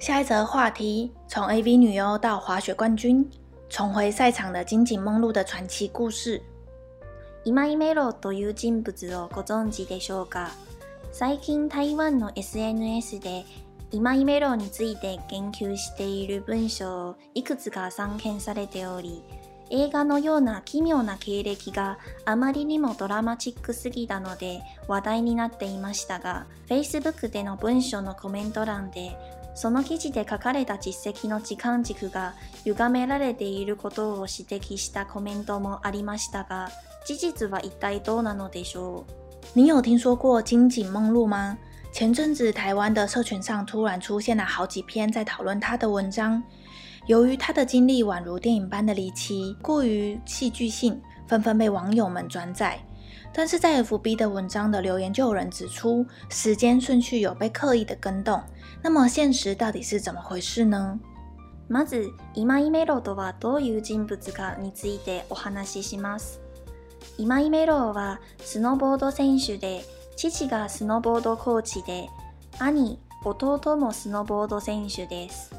下一则话题：从 AV 女优到滑雪冠军，重回赛场的金井梦露的传奇故事。今井メロという人物をご存知でしょうか？最近台湾の SNS で今井メロについて言及している文章をいくつか散见されており、映画のような奇妙な経歴があまりにもドラマチックすぎたので话题になっていましたが、Facebook での文章のコメント栏でその记事で书かれた実绩の时间轴が歪められていることを指摘したコメントもありましたが、事実は一体どうなのでしょう？你有听说过金井梦露吗？前阵子台湾的社群上突然出现了好几篇在讨论她的文章，由于她的经历宛如电影般的离奇，过于戏剧性，纷纷被网友们转载。 但是在 FB 的文章的留言就有人指出，时间顺序有被刻意的更动。那么现实到底是怎么回事呢？まず、今井メロとはどういう人物かについてお话しします。今井メロはスノーボード选手で、父がスノーボードコーチで、兄、弟もスノーボード选手です。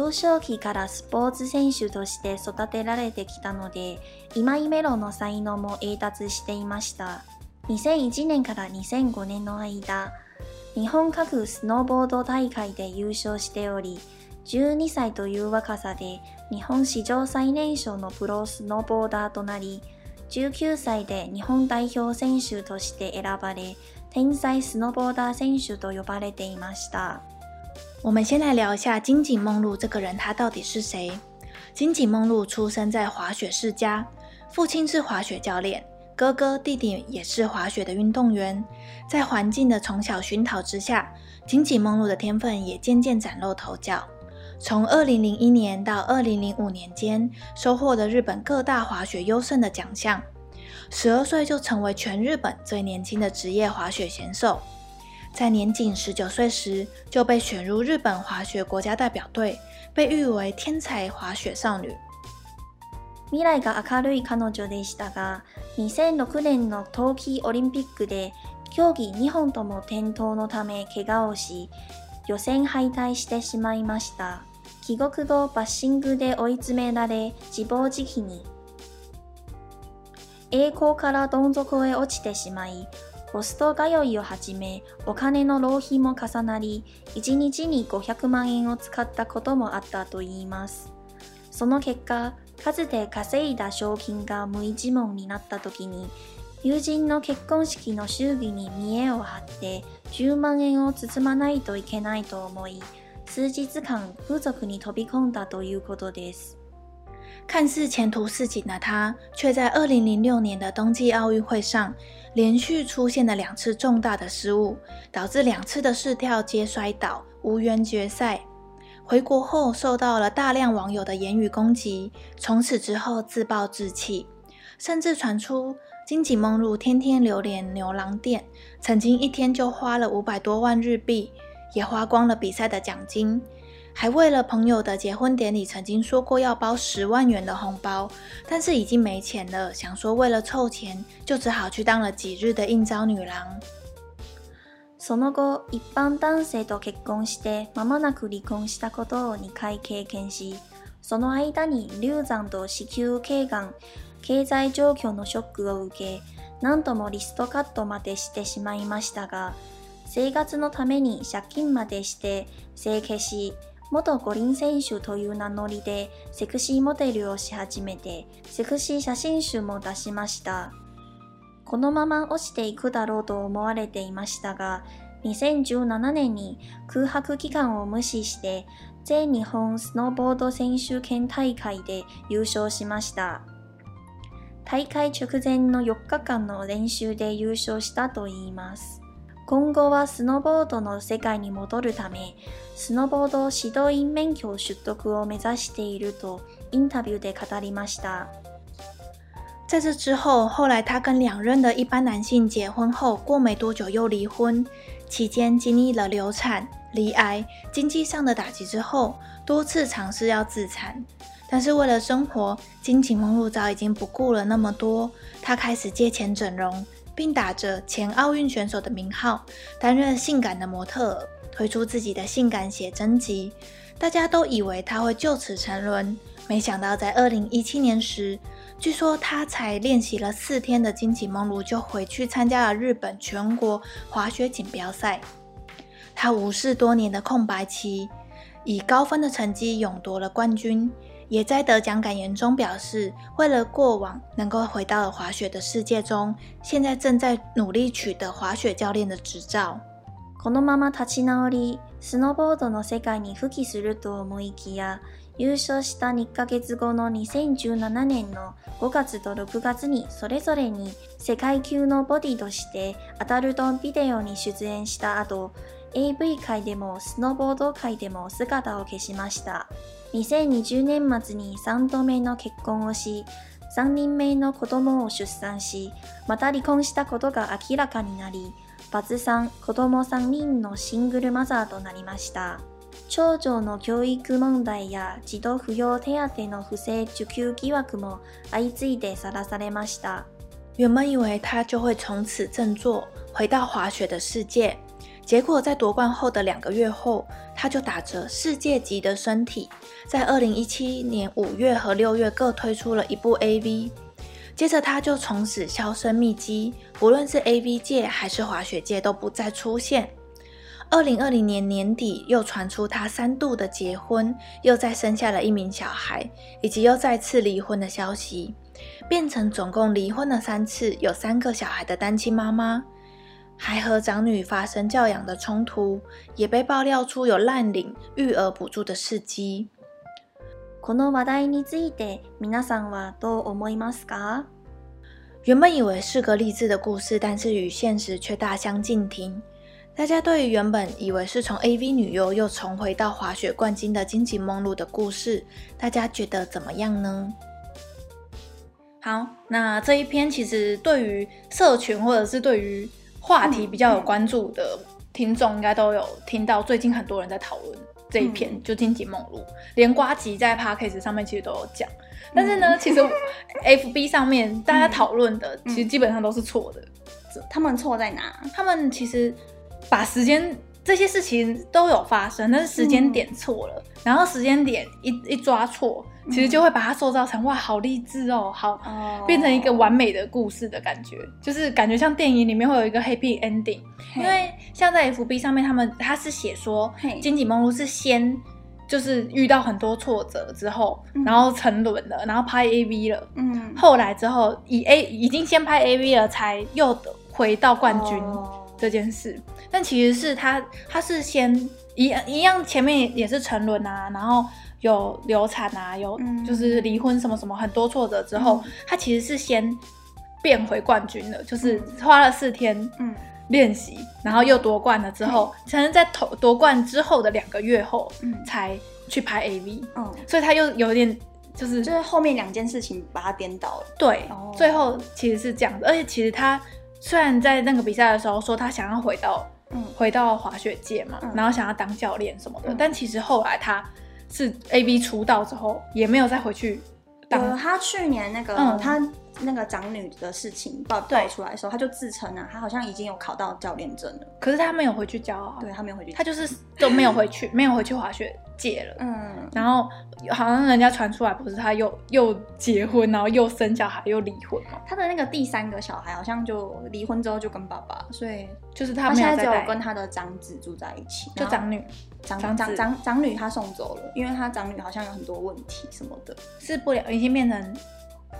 幼少期からスポーツ选手として育てられてきたので、今井メロの才能も栄达していました。2001年から2005年の间、日本各スノーボード大会で优胜しており、12歳という若さで日本史上最年少のプロスノーボーダーとなり、19歳で日本代表选手として选ばれ、天才スノーボーダー选手と呼ばれていました。我们先来聊一下金井梦露这个人，他到底是谁？金井梦露出生在滑雪世家，父亲是滑雪教练，哥哥弟弟也是滑雪的运动员。在环境的从小熏陶之下，金井梦露的天分也渐渐崭露头角。从二零零一年到二零零五年间，收获了日本各大滑雪优胜的奖项。十二岁就成为全日本最年轻的职业滑雪选手。在年仅十九岁时，就被选入日本滑雪国家代表队，被誉为天才滑雪少女。未来が明るい彼女でしたが、2006年の冬季オリンピックで竞技2本とも転倒のため怪我をし、予选败退してしまいました。帰国后バッシングで追い詰められ自暴自弃に。栄光からどん底へ落ちてしまい、ホスト通いをはじめ、お金の浪费も重なり、1日に500万円を使ったこともあったといいます。その结果、数で稼いだ赏金が无一文になった时に、友人の结婚式の祝仪に见栄を张って10万円を包まないといけないと思い、数日间风俗に飞び込んだということです。看似前途似锦的他，却在二零零六年的冬季奥运会上，连续出现了两次重大的失误，导致两次的试跳皆摔倒，无缘决赛。回国后，受到了大量网友的言语攻击，从此之后自暴自弃，甚至传出金井梦露天天流连牛郎店，曾经一天就花了五百多万日币，也花光了比赛的奖金。还为了朋友的结婚典礼，曾经说过要包十万元的红包，但是已经没钱了，想说为了凑钱，就只好去当了几日的应召女郎。その后、一般男性と结婚して间もなく离婚したことを2回经験し、その间に流产と子宫颈がん、経済状况のショックを受け、なんともリストカットまでしてしまいましたが、生活のために借金までして整形し、元五轮选手という名乗りでセクシーモデルをし始めて、セクシー写真集も出しました。このまま落ちていくだろうと思われていましたが、2017年に空白期间を无视して全日本スノーボード选手権大会で优胜しました。大会直前の4日间の练习で优胜したといいます。今后はスノーボードの世界に戻るため、スノーボード指导员免许取得を目指しているとインタビューで语りました。在这之后，后来他跟两任的一般男性结婚后，过没多久又离婚，期间经历了流产、罹癌、经济上的打击之后，多次尝试要自残，但是为了生活，金井梦露早已经不顾了那么多，他开始借钱整容， 并打着前奥运选手的名号，担任性感的模特，推出自己的性感写真集，大家都以为他会就此沉沦，没想到在二零一七年时，据说他才练习了四天的惊奇梦露就回去参加了日本全国滑雪锦标赛。他无视多年的空白期，以高分的成绩勇夺了冠军。也在得奖感言中表示，为了过往能够回到了滑雪的世界中，现在正在努力取得滑雪教练的执照。このまま立ち直り、スノーボードの世界に复帰すると思いきや、优胜した2ヶ月后の2017年の5月と6月にそれぞれに世界级のボディとしてアダルトビデオに出演した后、AV 界でもスノーボード界でも姿を消しました。2020年末に3度目の结婚をし、3人目の子供を出产し、また离婚したことが明らかになり、バツさん、子供3人のシングルマザーとなりました。长女の教育问题や児童扶养手当の不正受给疑惑も相次いでさらされました。原本以为他就会从此振作，回到滑雪的世界。结果在夺冠后的两个月后，他就打着世界级的身体，在二零一七年五月和六月各推出了一部 AV。接着他就从此销声匿迹，不论是 AV 界还是滑雪界都不再出现。二零二零年年底又传出他三度的结婚，又再生下了一名小孩，以及又再次离婚的消息，变成总共离婚了三次，有三个小孩的单亲妈妈。还和长女发生教养的冲突，也被爆料出有滥领育儿补助的事迹。この话题について皆さんはどう思いますか？原本以为是个励志的故事，但是与现实却大相径庭。大家对于原本以为是从 AV 女优又重回到滑雪冠军的荆棘梦露的故事，大家觉得怎么样呢？好，那这一篇其实对于社群或者是对于 话题比较有关注的听众应该都有听到，最近很多人在讨论这一篇，嗯、就荆棘梦露，连瓜吉在 Podcast 上面其实都有讲。但是呢，嗯、其实 FB 上面大家讨论的其实基本上都是错的。嗯、他们错在哪？他们其实把时间这些事情都有发生，但是时间点错了，嗯、然后时间点一一抓错。其实就会把它塑造成哇，好励志哦，好，oh. 变成一个完美的故事的感觉，就是感觉像电影里面会有一个 happy ending。因为像在 FB 上面，他们他是写说，金井梦露是先就是遇到很多挫折之后然后沉沦了，然后拍 AV 了，嗯，后来之后以 A 已经先拍 AV 了，才又回到冠军这件事。Oh. 但其实是他他是先一一样前面也是沉沦啊，然后。有流产啊，有就是离婚什么什么很多挫折之后，嗯、他其实是先变回冠军了，就是花了四天练习，嗯、然后又夺冠了之后，才能、嗯、在夺夺冠之后的两个月后，才去拍 AV，嗯，所以他又有点就是就是后面两件事情把他颠倒了，对，哦、最后其实是这样的，而且其实他虽然在那个比赛的时候说他想要回到嗯回到滑雪界嘛，嗯、然后想要当教练什么的，嗯、但其实后来他。是 A B 出道之后也没有再回去当。呃，他去年那个、嗯、他那个长女的事情爆爆出来的时候，他就自称啊，他好像已经有考到教练证了。可是他没有回去教啊。对，他没有回去，他就是都没有回去，没有回去滑雪界了。嗯，然后好像人家传出来，不是他又又结婚，然后又生小孩，又离婚嘛。他的那个第三个小孩好像就离婚之后就跟爸爸，所以就是他，他现在只有跟他的长子住在一起，就长女。长长长长，长女她送走了，因为她长女好像有很多问题什么的，是不了，已经变成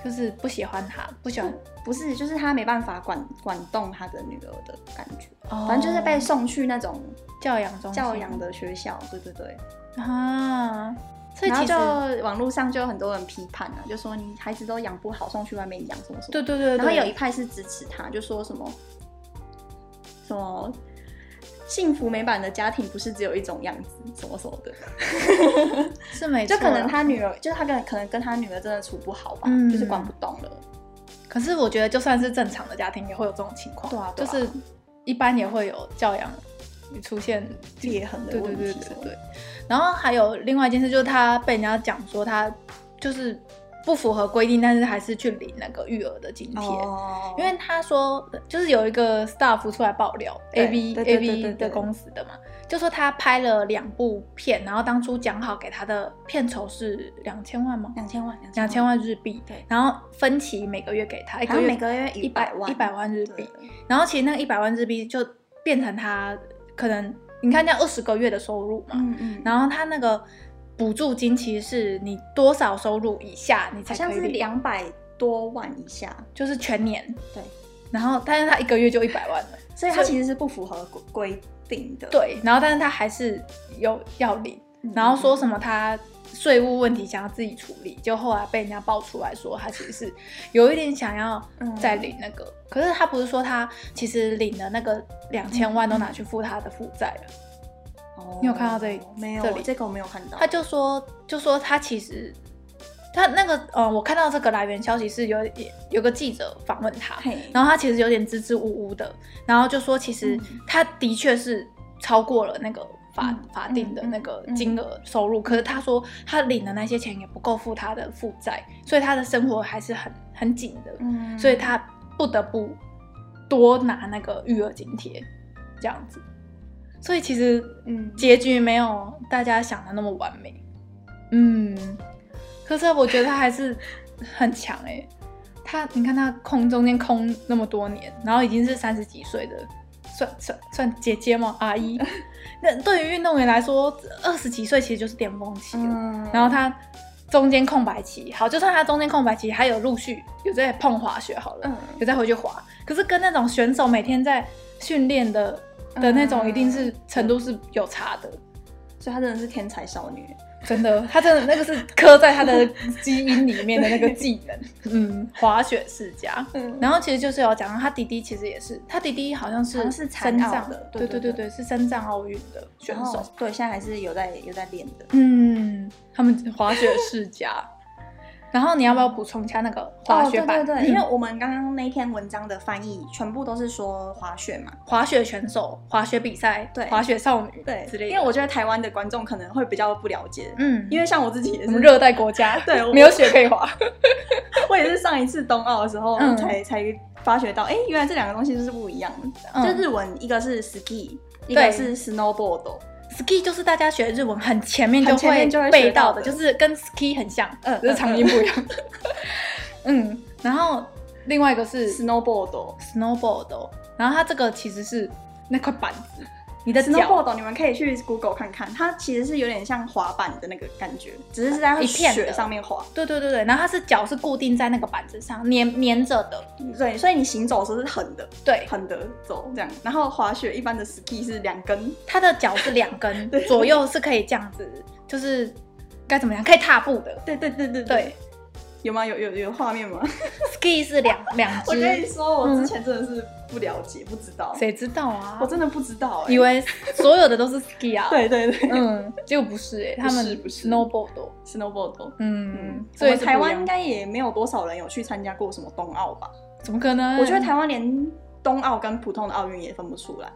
就是不喜欢他，不喜欢，不是，就是他没办法管管动他的女儿的感觉，哦、反正就是被送去那种教养中教养的学校，对对对，啊，所以其实网络上就有很多人批判啊，就说你孩子都养不好，送去外面养什么什么，对对对，对，然后有一派是支持他，就说什么什么。幸福美满的家庭不是只有一种样子，什么什么的，是没错。就可能他女儿，就是他跟可能跟他女儿真的处不好吧，嗯、就是管不动了。可是我觉得，就算是正常的家庭，也会有这种情况。对啊，对啊，就是一般也会有教养出现裂痕的问题。对对对对对。然后还有另外一件事，就是他被人家讲说他就是不符合规定，但是还是去领那个育儿的津贴。哦，因为他说就是有一个 staff 出来爆料，A B A B 的公司的嘛。就说他拍了两部片，然后当初讲好给他的片酬是两千万吗？两千万，两千万日币。对，然后分期每个月给他，一个月每个月一百万，一百万日币。然后其实那个一百万日币就变成他可能你看这样二十个月的收入嘛。嗯嗯。然后他那个补助金其实是你多少收入以下你才可以领，好像是两百多万以下，就是全年。对。然后但是他一个月就一百万了，所以他其实是不符合规定的。对，然后但是他还是有要领，然后说什么他税务问题想要自己处理，就后来被人家爆出来说他其实是有一点想要再领那个，嗯、可是他不是说他其实领的那个两千万都拿去付他的负债了。哦，你有看到这里？没有，这里。这个我没有看到。他就说就说他其实。他那个，呃，我看到这个来源消息是有有个记者访问他，然后他其实有点支支吾吾的，然后就说其实他的确是超过了那个法法定的那个金额收入，可是他说他领的那些钱也不够付他的负债，所以他的生活还是很很紧的，所以他不得不多拿那个育儿津贴这样子，所以其实嗯，结局没有大家想的那么完美，嗯。可是我觉得他还是很强哎、欸，他你看他空中间空那么多年，然后已经是三十几岁的，算算算姐姐吗？阿姨？那对于运动员来说，二十几岁其实就是巅峰期了。嗯、然后他中间空白期，好，就算他中间空白期还有陆续有在碰滑雪好了，嗯、有再回去滑。可是跟那种选手每天在训练的的那种，一定是程度是有差的。所以她真的是天才少女。真的，她真的那个是刻在她的基因里面的那个技能，嗯，滑雪世家。嗯，然后其实就是有讲到他弟弟，其实也是，她弟弟好像是是残障的，对对对对，是深藏奥运的选手，对，现在还是有在有在练的。嗯，他们滑雪世家。然后你要不要补充一下那个滑雪板？哦、对对对，因为我们刚刚那篇文章的翻译全部都是说滑雪嘛，滑雪选手、滑雪比赛、对，滑雪少女对之类的。因为我觉得台湾的观众可能会比较不了解，嗯，因为像我自己也是热带国家，对，没有雪可以滑。我也是上一次冬奥的时候才、嗯、才发觉到，哎，原来这两个东西就是不一样的。嗯、就日文一个是 ski，一个是 snowboard。Ski 就是大家学日文很前面就会背到的，就是跟 ski 很像，嗯，只是长音不一样。嗯，然后另外一个是 snowboard，snowboard，然后它这个其实是那块板子。你的 snowboard 你们可以去 Google 看看，它其实是有点像滑板的那个感觉，只是是在雪上面滑。对对对对，然后它是脚是固定在那个板子上，粘粘着的。对，所以你行走的时候是横的，对，横的走这样。然后滑雪一般的 ski 是两根，它的脚是两根，左右是可以这样子，就是该怎么样，可以踏步的。对对对对对。有吗？有有有画面吗？Ski 是两 两只。我跟你说，我之前真的是不了解，不知道。谁知道啊？我真的不知道，以为所有的都是 Ski 啊。对对对，嗯，结果不是哎，他们不是 Snowboard，Snowboard。嗯，所以台湾应该也没有多少人有去参加过什么冬奥吧？怎么可能？我觉得台湾连冬奥跟普通的奥运也分不出来。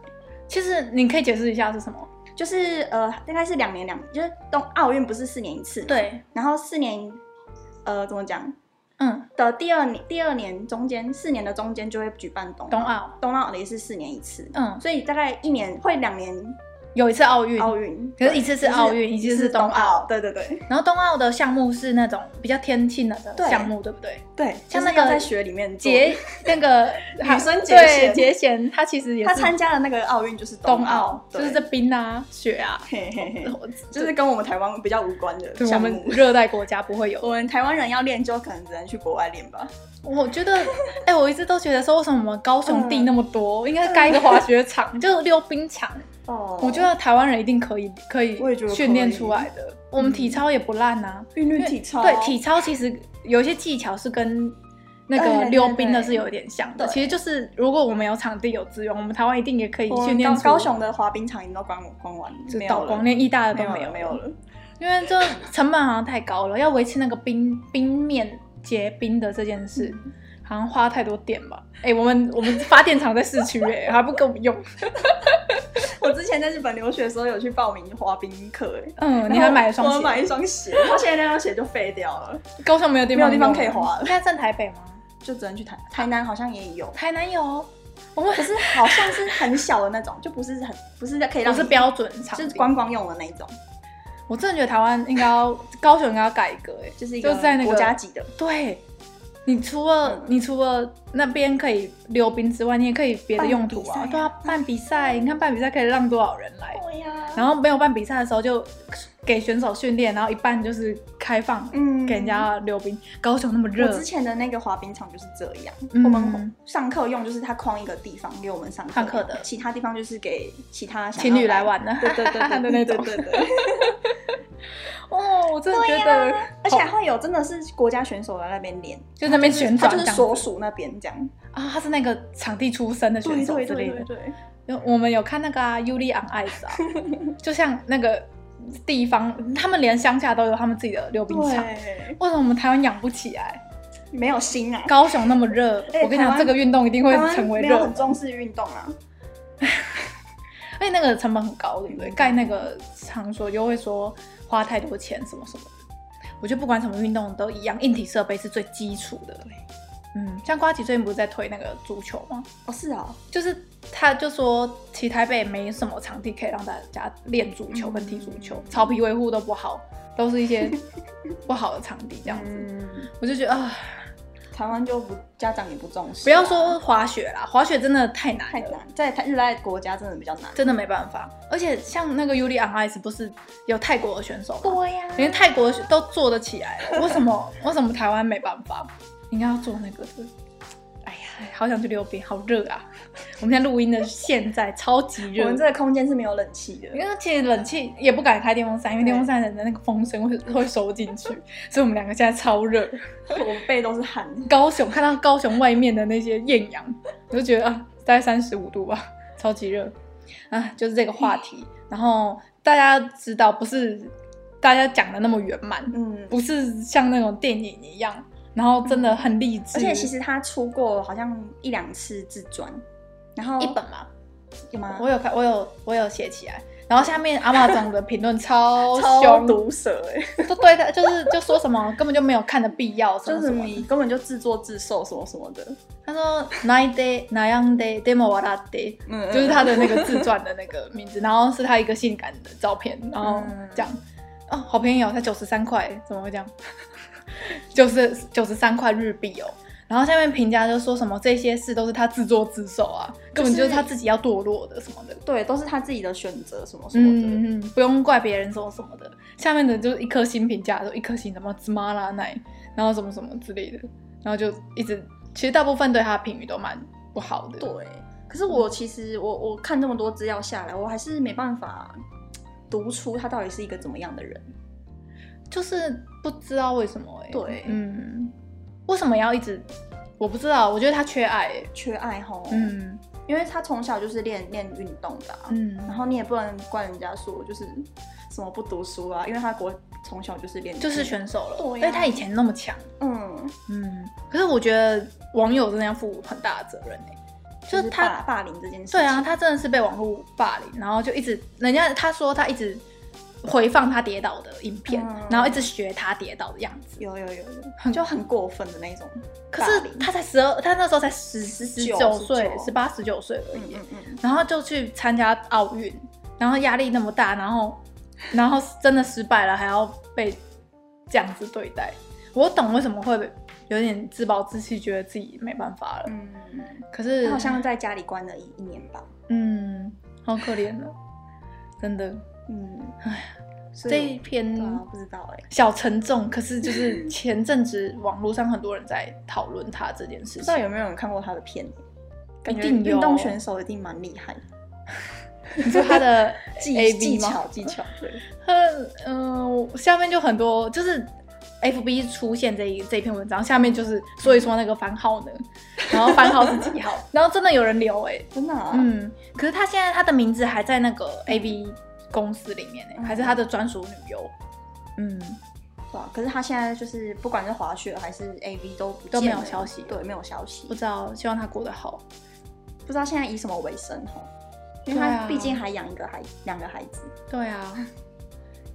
其实你可以解释一下是什么？就是呃，大概是两年两，就是冬奥运不是四年一次，对，然后四年。呃，怎么讲？嗯，的第二年，第二年中间四年的中间就会举办冬冬奥，冬奥也是四年一次。嗯，所以大概一年会两年。有一次奥运，奥运，可是一次是奥运，一次是冬奥，对对对。然后冬奥的项目是那种比较天气冷的项目，对不对？对，像那个在雪里面节那个 女生结弦，结弦他其实也他参加的那个奥运就是冬奥，就是这冰啊雪啊，就是跟我们台湾比较无关的项目，热带国家不会有。我们台湾人要练，就可能只能去国外练吧。我觉得，哎，我一直都觉得说，为什么我们高雄地那么多，应该盖一个滑雪场，就是溜冰场。哦，我觉得台湾人一定可以，可以训练出来的。我们体操也不烂呐，韵律体操。对，体操其实有一些技巧是跟那个溜冰的是有点像的。其实就是如果我们有场地有资源，我们台湾一定也可以训练出。高雄的滑冰场已经都关关完了，倒光，连义大的都没有没有了，因为这成本好像太高了，要维持那个冰冰面结冰的这件事。好像花太多电吧？哎、欸，我们我们发电厂在市区，哎，还不够我们用。我之前在日本留学的时候有去报名滑冰课，哎，嗯，你还买了双鞋？我买一双鞋，然后现在那双鞋就废掉了。高雄没有地方，没有地方可以滑了。现在在台北吗？就只能去台台南，好像也有。台南有，我们可是好像是很小的那种，就不是很不是可以让不是标准场，就是观光用的那种。我真的觉得台湾应该要高雄应该要改革，哎，就是一个在那个国家级的，对。你除了、嗯、你除了那边可以溜冰之外，你也可以别的用途啊。对啊，办比赛，你看办比赛可以让多少人来？对呀、啊。然后没有办比赛的时候，就给选手训练，然后一半就是开放，嗯，给人家溜冰。高雄那么热，我之前的那个滑冰场就是这样。嗯、我们上课用就是他框一个地方给我们上课上课的，其他地方就是给其他情侣来玩的。对对对对对对对对，对。哦，我真的觉得，而且还会有真的是国家选手在那边练，就那边旋转，就是所属那边这样啊。他是那个场地出身的选手之类的。对，我们有看那个啊，Yuri on Ice 啊，就像那个地方，他们连乡下都有他们自己的溜冰场。为什么我们台湾养不起来？没有心啊！高雄那么热，我跟你讲，这个运动一定会成为热。很重视运动啊。而且那个成本很高，对不对？盖那个场所就会说。花太多钱什么什么的，我觉得不管什么运动都一样，硬体设备是最基础的。对，嗯，像瓜吉最近不是在推那个足球吗？哦，是啊，就是他就说，其实台北没什么场地可以让大家练足球跟踢足球，嗯、草皮维护都不好，都是一些不好的场地这样子，嗯、我就觉得啊。台湾就不家长也不重视，不要说滑雪啦，滑雪真的太难，太难，在日日来国家真的比较难，真的没办法。而且像那个 Yuri on Ice 不是有泰国的选手吗？对呀、啊，连泰国都做得起来了，为什么为什么台湾没办法？应该要做那个的。好想去溜冰，好热啊！我们现在录音的现在超级热，我们这个空间是没有冷气的，因为其实冷气也不敢开电风扇，因为电风扇的那个风声会 会收进去，所以我们两个现在超热，我背都是汗。高雄看到高雄外面的那些艳阳，我就觉得啊，大概三十五度吧，超级热啊！就是这个话题，然后大家知道不是大家讲的那么圆满，嗯，不是像那种电影一样。然后真的很励志，而且其实他出过好像一两次自传，然后一本嘛，有吗？我有看，我有我有写起来。然后下面阿玛总的评论超凶毒舌哎，都对他就是就说什么根本就没有看的必要，就是你根本就自作自受什么什么的。他说泣いて悩んででも笑って，嗯，就是他的那个自传的那个名字，然后是他一个性感的照片，然后这样哦，好便宜哦，才九十三块，怎么会这样？ 就是九十三块日币哦，然后下面评价就说什么这些事都是他自作自受啊，根本就是他自己要堕落的什么的，对，都是他自己的选择什么什么的，嗯，不用怪别人说什么的。下面的就是一颗星评价，说一颗星什么芝麻拉奶，然后什么什么之类的，然后就一直，其实大部分对他的评语都蛮不好的。对，可是我其实我我看这么多资料下来，我还是没办法 读出他到底是一个怎么样的人。就是不知道为什么哎、欸，对，嗯，为什么要一直？我不知道，我觉得他缺爱、欸，缺爱吼，嗯，因为他从小就是练练运动的、啊，嗯，然后你也不能怪人家说就是什么不读书啊，因为他国从小就是练，就是选手了，对、啊，因为他以前那么强，嗯。嗯，可是我觉得网友真的要负很大的责任哎、欸，就是他霸凌这件事，对啊，他真的是被网络霸凌，然后就一直人家他说他一直。回放他跌倒的影片，嗯、然后一直学他跌倒的样子，有有有有，就很过分的那种。可是他才十二，他那时候才十十十九岁，十八十九岁而已。嗯嗯嗯、然后就去参加奥运，然后压力那么大，然后然后真的失败了，还要被这样子对待。我懂为什么会有点自暴自弃，觉得自己没办法了。嗯，可是好像在家里关了一一年吧。嗯，好可怜了，真的。嗯，哎，这一篇不知道哎，小沉重。可是就是前阵子网络上很多人在讨论他这件事情，不知道有没有人看过他的片？感觉运动选手一定蛮厉害。你说他的 技技巧技巧，对，嗯，下面就很多，就是 FB 出现这一这一篇文章，下面就是说一说那个番号呢，然后番号是几号，然后真的有人留哎，真的，嗯，可是他现在他的名字还在那个 AB。公司里面呢，还是他的专属女优？嗯，对啊，可是他现在就是不管是滑雪还是 AV 都都没有消息，对，没有消息，不知道，希望他过得好。不知道现在以什么为生哦？因为他毕竟还养一个孩两个孩子。对啊，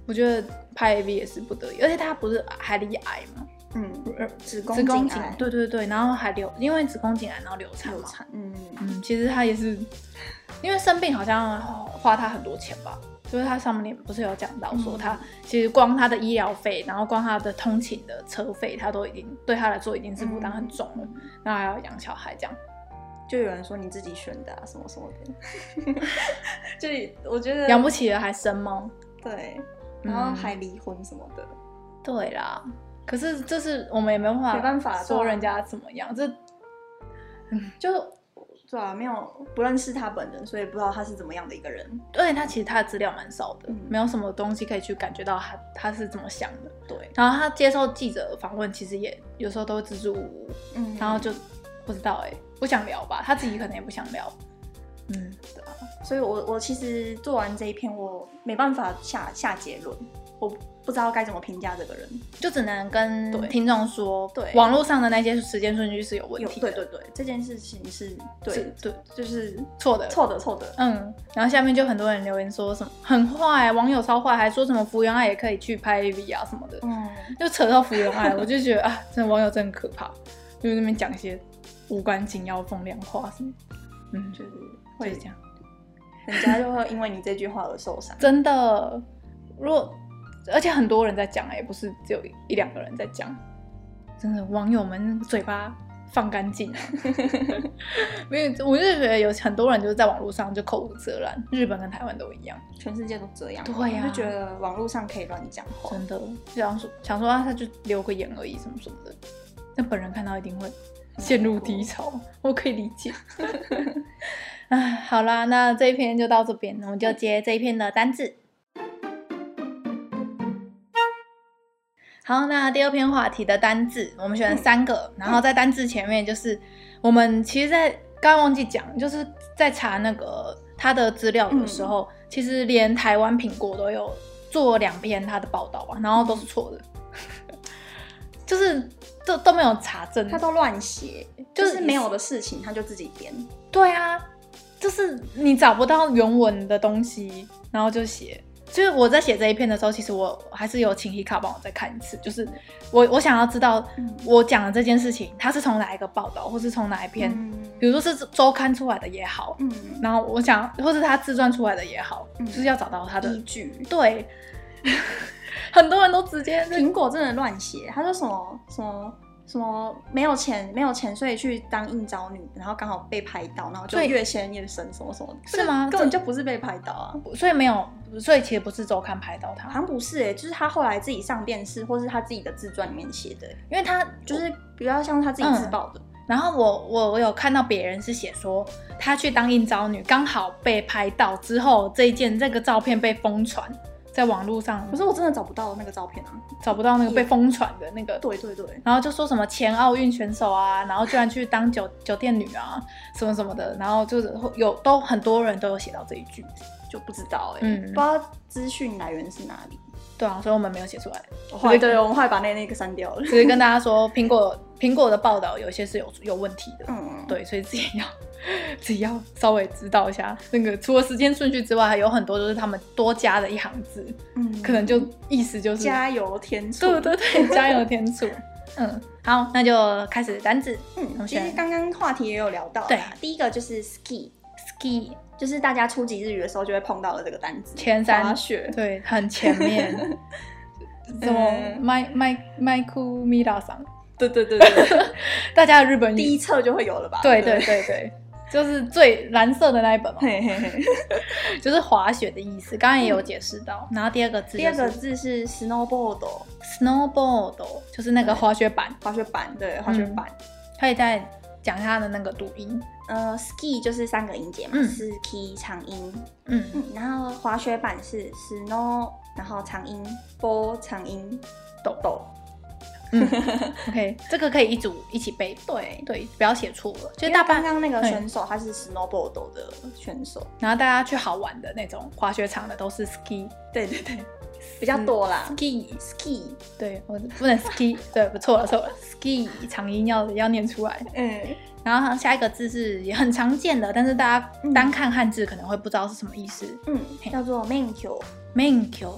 我觉得拍 AV 也是不得已，而且他不是还罹癌吗？嗯，子宫子宫颈癌，对对对，然后还流，因为子宫颈癌然后流产嘛。流产，嗯嗯，其实他也是因为生病，好像花他很多钱吧。就是他上面不是有讲到说，他其实光他的医疗费，然后光他的通勤的车费，他都已经对他来说已经是负担很重了，然后还要养小孩这样。就有人说你自己选的啊，什么什么的，就我觉得养不起了还生吗？对，然后还离婚什么的。对啦，可是这是我们也没办法，没办法说人家怎么样，这嗯就。对啊，没有不认识他本人，所以不知道他是怎么样的一个人。而且，他其实他的资料蛮少的，嗯、没有什么东西可以去感觉到他他是怎么想的。对，然后他接受记者访问，其实也有时候都支支吾吾，嗯，然后就不知道哎、欸，不想聊吧，他自己可能也不想聊。嗯，对啊，所以我我其实做完这一篇，我没办法下下结论，我。不知道该怎么评价这个人，就只能跟听众说，对网络上的那些时间顺序是有问题的。对对对，这件事情是对对，就是错的，错的，错的。嗯，然后下面就很多人留言说什么很坏，网友超坏，还说什么福原爱也可以去拍 AV 啊什么的。嗯，就扯到福原爱，我就觉得啊，真的网友真的可怕，就那边讲一些无关紧要风凉话什么。嗯，就是会这样，人家就会因为你这句话而受伤。真的，如果。而且很多人在讲，也不是只有一两个人在讲，真的网友们嘴巴放干净啊！因为我就觉得有很多人就是在网络上就口无遮拦，日本跟台湾都一样，全世界都这样。对呀、啊，就觉得网络上可以乱讲话，真的想说想说啊，他就留个言而已，什么什么的。但本人看到一定会陷入低潮，我可以理解。哎，好啦，那这一篇就到这边，我们就接这一篇的单字。好，那第二篇话题的单字，我们选了三个，嗯、然后在单字前面就是我们其实，在刚刚忘记讲，就是在查那个他的资料的时候，嗯、其实连台湾苹果都有做两篇他的报道啊，然后都是错的，嗯、就是都都没有查证，他都乱写，就是没有的事情他就自己编。对啊，就是你找不到原文的东西，然后就写。就是我在写这一篇的时候，其实我还是有请 Hikka 帮我再看一次。就是我我想要知道，我讲的这件事情，它是从哪一个报道，或是从哪一篇，嗯、比如说是周刊出来的也好，嗯，然后我想，或是他自传出来的也好，嗯、就是要找到他的依据。对，很多人都直接苹果真的乱写，他说什么什么。什么没有钱，没有钱，所以去当应招女，然后刚好被拍到，然后就越陷越深，什么什么的，是吗？根本就不是被拍到啊，所以没有，所以其实不是周刊拍到他，好像不是哎、欸，就是他后来自己上电视，或是他自己的自传里面写的，因为他就是比较像他自己自曝的。嗯、然后我我我有看到别人是写说，他去当应招女，刚好被拍到之后，这一件这个照片被疯传。在网络上，可是我真的找不到那个照片啊，找不到那个被疯传的那个。对对对。然后就说什么前奥运选手啊，然后居然去当酒酒店女啊，什么什么的，然后就是有都很多人都有写到这一句，就不知道哎、欸，嗯，不知道资讯来源是哪里。对啊，所以我们没有写出来。对对，我们后来把那那个删掉了。只是跟大家说，苹果苹果的报道有些是有有问题的，嗯，对，所以自己要。只要稍微知道一下，那个除了时间顺序之外，还有很多都是他们多加的一行字，嗯，可能就意思就是加油添醋，对对对，加油添醋，嗯，好，那就开始单字，嗯，其实刚刚话题也有聊到，对，第一个就是 ski，ski 就是大家初级日语的时候就会碰到的这个单字，前三。滑雪，对，很前面，什么麦麦麦库米拉桑，对对对对，大家的日本第一册就会有了吧？对对。对对。就是最蓝色的那一本嘛，嘿嘿嘿，就是滑雪的意思。刚刚也有解释到。然后第二个字，第二个字是 snowboard，snowboard 就是那个滑雪板，滑雪板，对，滑雪板。可以再讲一下它的那个读音。呃，ski 就是三个音节嘛，ski 长音，嗯嗯，然后滑雪板是 snow，然后长音 board 长音，豆豆。嗯，OK，这个可以一组一起背。对对，不要写错了。就大刚刚那个选手他是 snowboard 的选手，然后大家去好玩的那种滑雪场的都是 ski。对对对，比较多啦。ski ski，对我不能 ski，对，不错了错了，ski 长音要要念出来。嗯，然后下一个字是也很常见的，但是大家单看汉字可能会不知道是什么意思。嗯，叫做 Menkyo。Menkyo。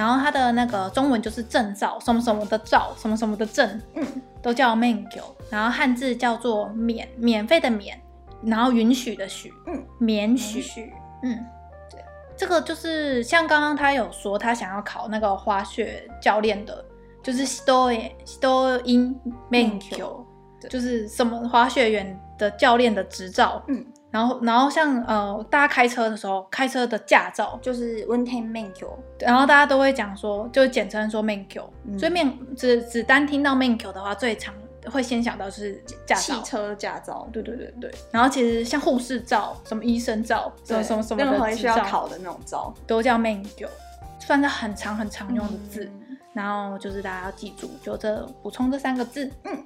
然后它的那个中文就是证照，什么什么的照，什么什么的证，嗯，都叫 mengyo，。然后汉字叫做免，免费的免，然后允许的许，嗯，免许，嗯，对，这个就是像刚刚他有说他想要考那个滑雪教练的，就是 Sto Sto in mengyo，就是什么滑雪员的教练的执照，嗯。然后，然后像呃，大家开车的时候，开车的驾照就是运転免许，然后大家都会讲说，就简称说免许。嗯、所以免只只单听到免许的话，最常会先想到是驾照，汽车驾照。对对对对。然后其实像护士照、什么医生照、什么什么什么的，任何需要考的那种照，都叫免许，算是很长很常用的字。嗯、然后就是大家要记住，就这补充这三个字。嗯。